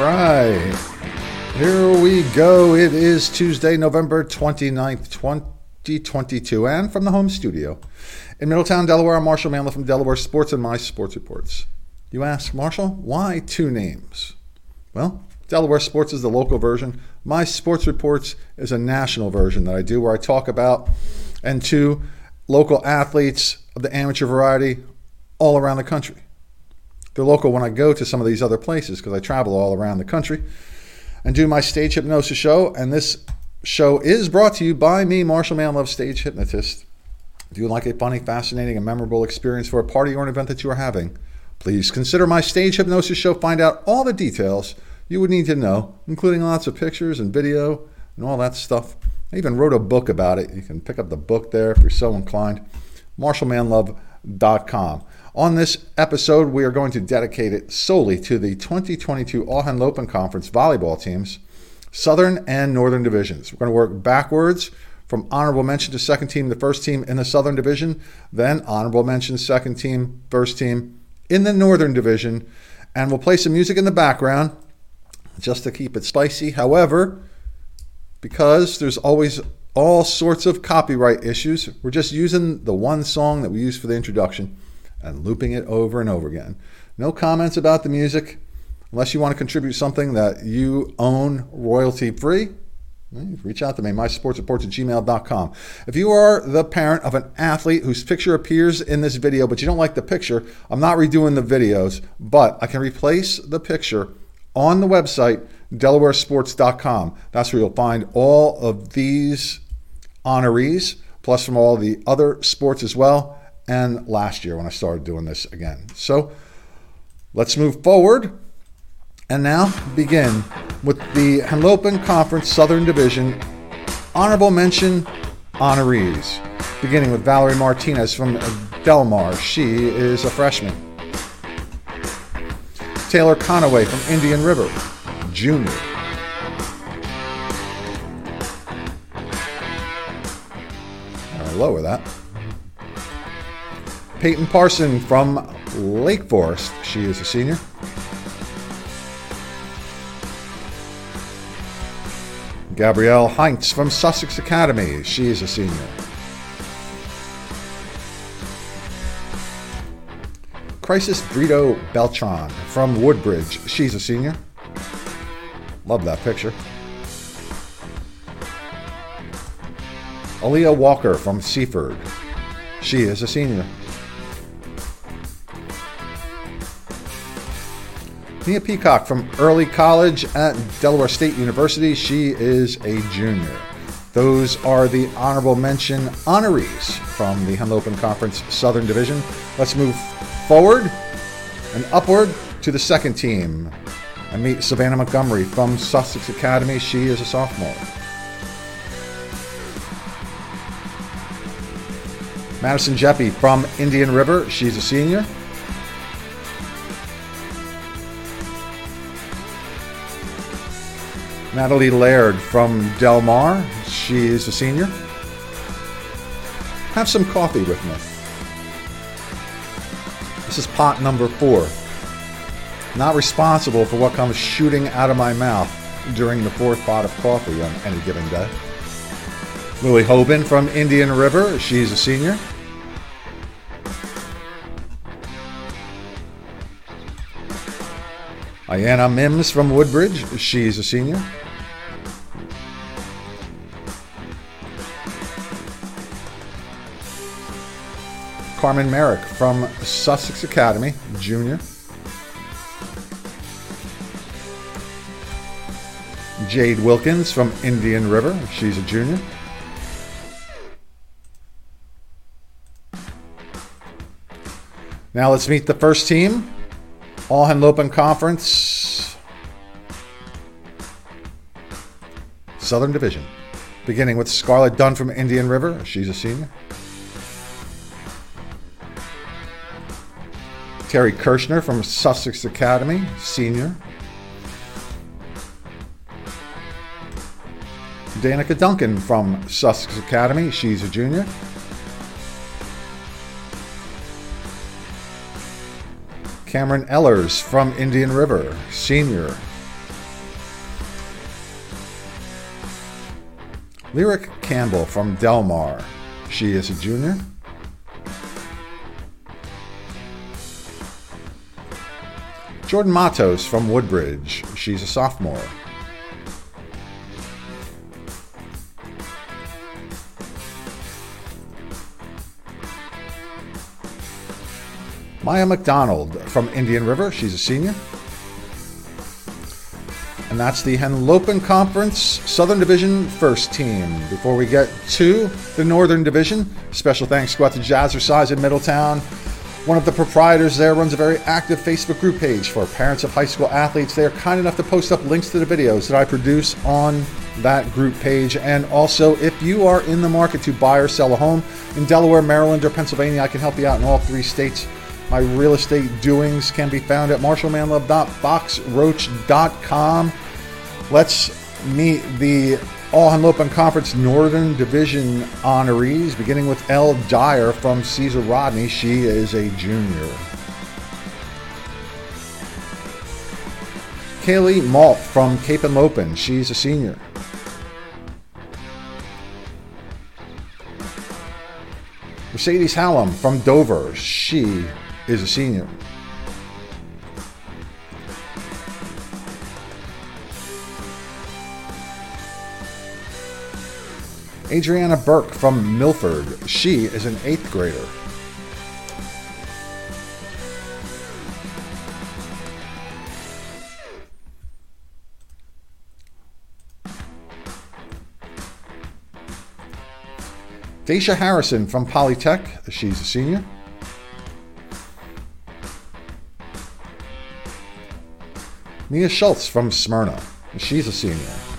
right. Here we go. It is Tuesday, November 29th, 2022, and from the home studio in Middletown, Delaware, I'm Marshall Manlove from Delaware Sports and My Sports Reports. You ask, Marshall, why two names? Well, Delaware Sports is the local version. My Sports Reports is a national version that I do where I talk about and two local athletes of the amateur variety all around the country. They're local when I go to some of these other places because I travel all around the country and do my stage hypnosis show. And this show is brought to you by me, Marshall Manlove, stage hypnotist. If you like a funny, fascinating, and memorable experience for a party or an event that you are having, please consider my stage hypnosis show. Find out all the details you would need to know, including lots of pictures and video and all that stuff. I even wrote a book about it. You can pick up the book there if you're so inclined. MarshallManlove.com. On this episode, we are going to dedicate it solely to the 2022 All Henlopen Conference volleyball teams, Southern and Northern divisions. We're going to work backwards from honorable mention to second team, the first team in the Southern Division, then honorable mention, second team, first team in the Northern Division. And we'll play some music in the background just to keep it spicy. However, because there's always all sorts of copyright issues, we're just using the one song that we used for the introduction and looping it over and over again. No comments about the music unless you want to contribute something that you own royalty free. Reach out to me, mysportsreports at gmail.com. If you are the parent of an athlete whose picture appears in this video, but you don't like the picture, I'm not redoing the videos, but I can replace the picture on the website, delawaresports.com. That's where you'll find all of these honorees, plus from all the other sports as well and last year when I started doing this again. So let's move forward and now begin with the Henlopen Conference Southern Division honorable mention honorees, beginning with Valerie Martinez from Delmar. She is a freshman. Taylor Conaway from Indian River, junior. I'll lower that. Peyton Parson from Lake Forest. She is a senior. Gabrielle Heinz from Sussex Academy. She is a senior. Crisis Brito Beltran from Woodbridge. She's a senior. Love that picture. Aaliyah Walker from Seaford. She is a senior. Mia Peacock from Early College at Delaware State University. She is a junior. Those are the honorable mention honorees from the Henlopen Conference Southern Division. Let's move forward and upward to the second team and meet Savannah Montgomery from Sussex Academy. She is a sophomore. Madison Jeppy from Indian River. She's a senior. Natalie Laird from Delmar. She is a senior. Have some coffee with me. This is pot number four. Not responsible for what comes shooting out of my mouth during the fourth pot of coffee on any given day. Lily Hoban from Indian River. She's a senior. Ayanna Mims from Woodbridge. She's a senior. Carmen Merrick from Sussex Academy, junior. Jade Wilkins from Indian River, she's a junior. Now let's meet the first team. All Henlopen Conference, Southern Division. Beginning with Scarlett Dunn from Indian River, she's a senior. Terry Kirchner from Sussex Academy, senior. Danica Duncan from Sussex Academy, she's a junior. Cameron Ellers from Indian River, senior. Lyric Campbell from Delmar, she is a junior. Jordan Matos from Woodbridge. She's a sophomore. Maya McDonald from Indian River. She's a senior. And that's the Henlopen Conference Southern Division first team. Before we get to the Northern Division, special thanks go out to Jazzercise in Middletown. One of the proprietors there runs a very active Facebook group page for parents of high school athletes. They are kind enough to post up links to the videos that I produce on that group page. And also, if you are in the market to buy or sell a home in Delaware, Maryland, or Pennsylvania, I can help you out in all three states. My real estate doings can be found at marshallmanlove.boxroach.com. Let's meet the All Henlopen Conference Northern Division honorees, beginning with Elle Dyer from Caesar Rodney. She is a junior. Kaylee Malt from Cape Henlopen. She's a senior. Mercedes Hallam from Dover. She is a senior. Adriana Burke from Milford. She is an eighth grader. Daisha Harrison from Polytech. She's a senior. Mia Schultz from Smyrna. She's a senior.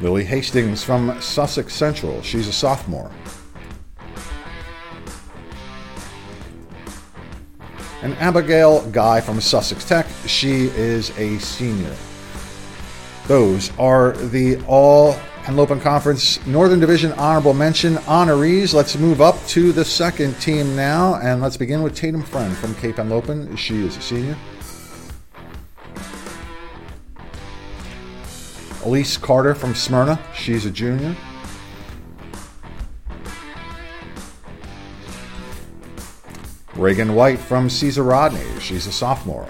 Lily Hastings from Sussex Central. She's a sophomore. And Abigail Guy from Sussex Tech. She is a senior. Those are the all Henlopen Conference Northern Division honorable mention honorees. Let's move up to the second team now, and let's begin with Tatum Friend from Cape Henlopen. She is a senior. Elise Carter from Smyrna. She's a junior. Reagan White from Caesar Rodney. She's a sophomore.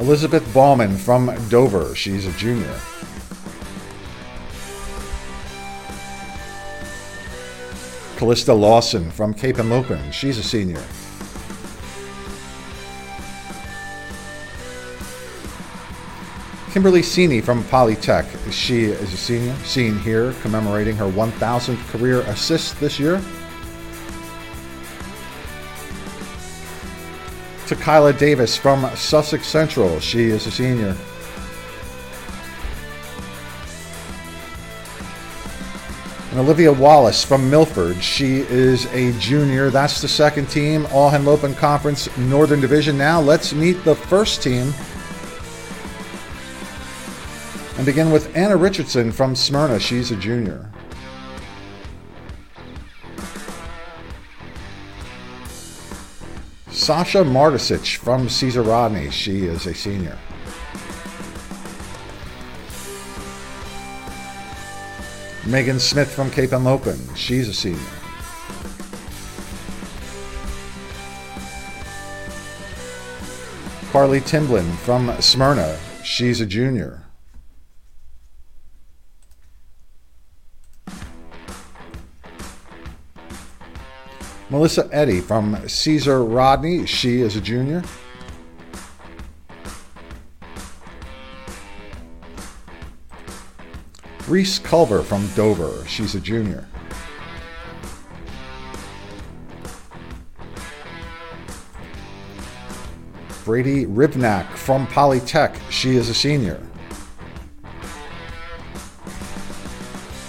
Elizabeth Ballman from Dover. She's a junior. Callista Lawson from Cape Henlopen. She's a senior. Kimberly Sini from Polytech. She is a senior, seen here commemorating her 1,000th career assist this year. To Kyla Davis from Sussex Central. She is a senior. And Olivia Wallace from Milford. She is a junior. That's the second team, All Henlopen Conference Northern Division. Now let's meet the first team begin with Anna Richardson from Smyrna. She's a junior. Sasha Martisic from Caesar Rodney. She is a senior. Megan Smith from Cape Henlopen. She's a senior. Carly Timblin from Smyrna. She's a junior. Melissa Eddy from Caesar Rodney. She is a junior. Reese Culver from Dover. She's a junior. Brady Ribnak from Polytech. She is a senior.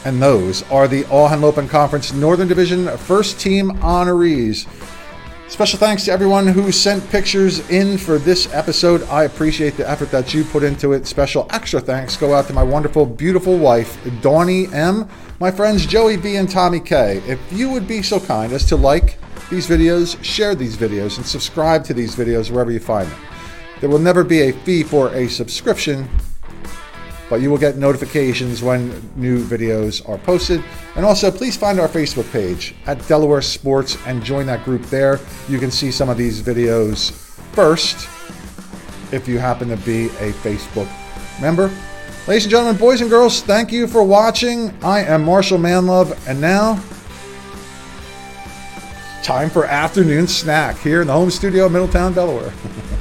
And those are the All Henlopen Conference Northern Division First Team honorees. Special thanks to everyone who sent pictures in for this episode. I appreciate the effort that you put into it. Special extra thanks go out to my wonderful, beautiful wife, Dawnie M., my friends Joey B. and Tommy K. If you would be so kind as to like, these videos, share these videos, and subscribe to these videos wherever you find them. There will never be a fee for a subscription, but you will get notifications when new videos are posted. And also, please find our Facebook page at Delaware Sports and join that group there. You can see some of these videos first if you happen to be a Facebook member. Ladies and gentlemen, boys and girls, thank you for watching. I am Marshall Manlove, and now time for afternoon snack here in the home studio of Middletown, Delaware.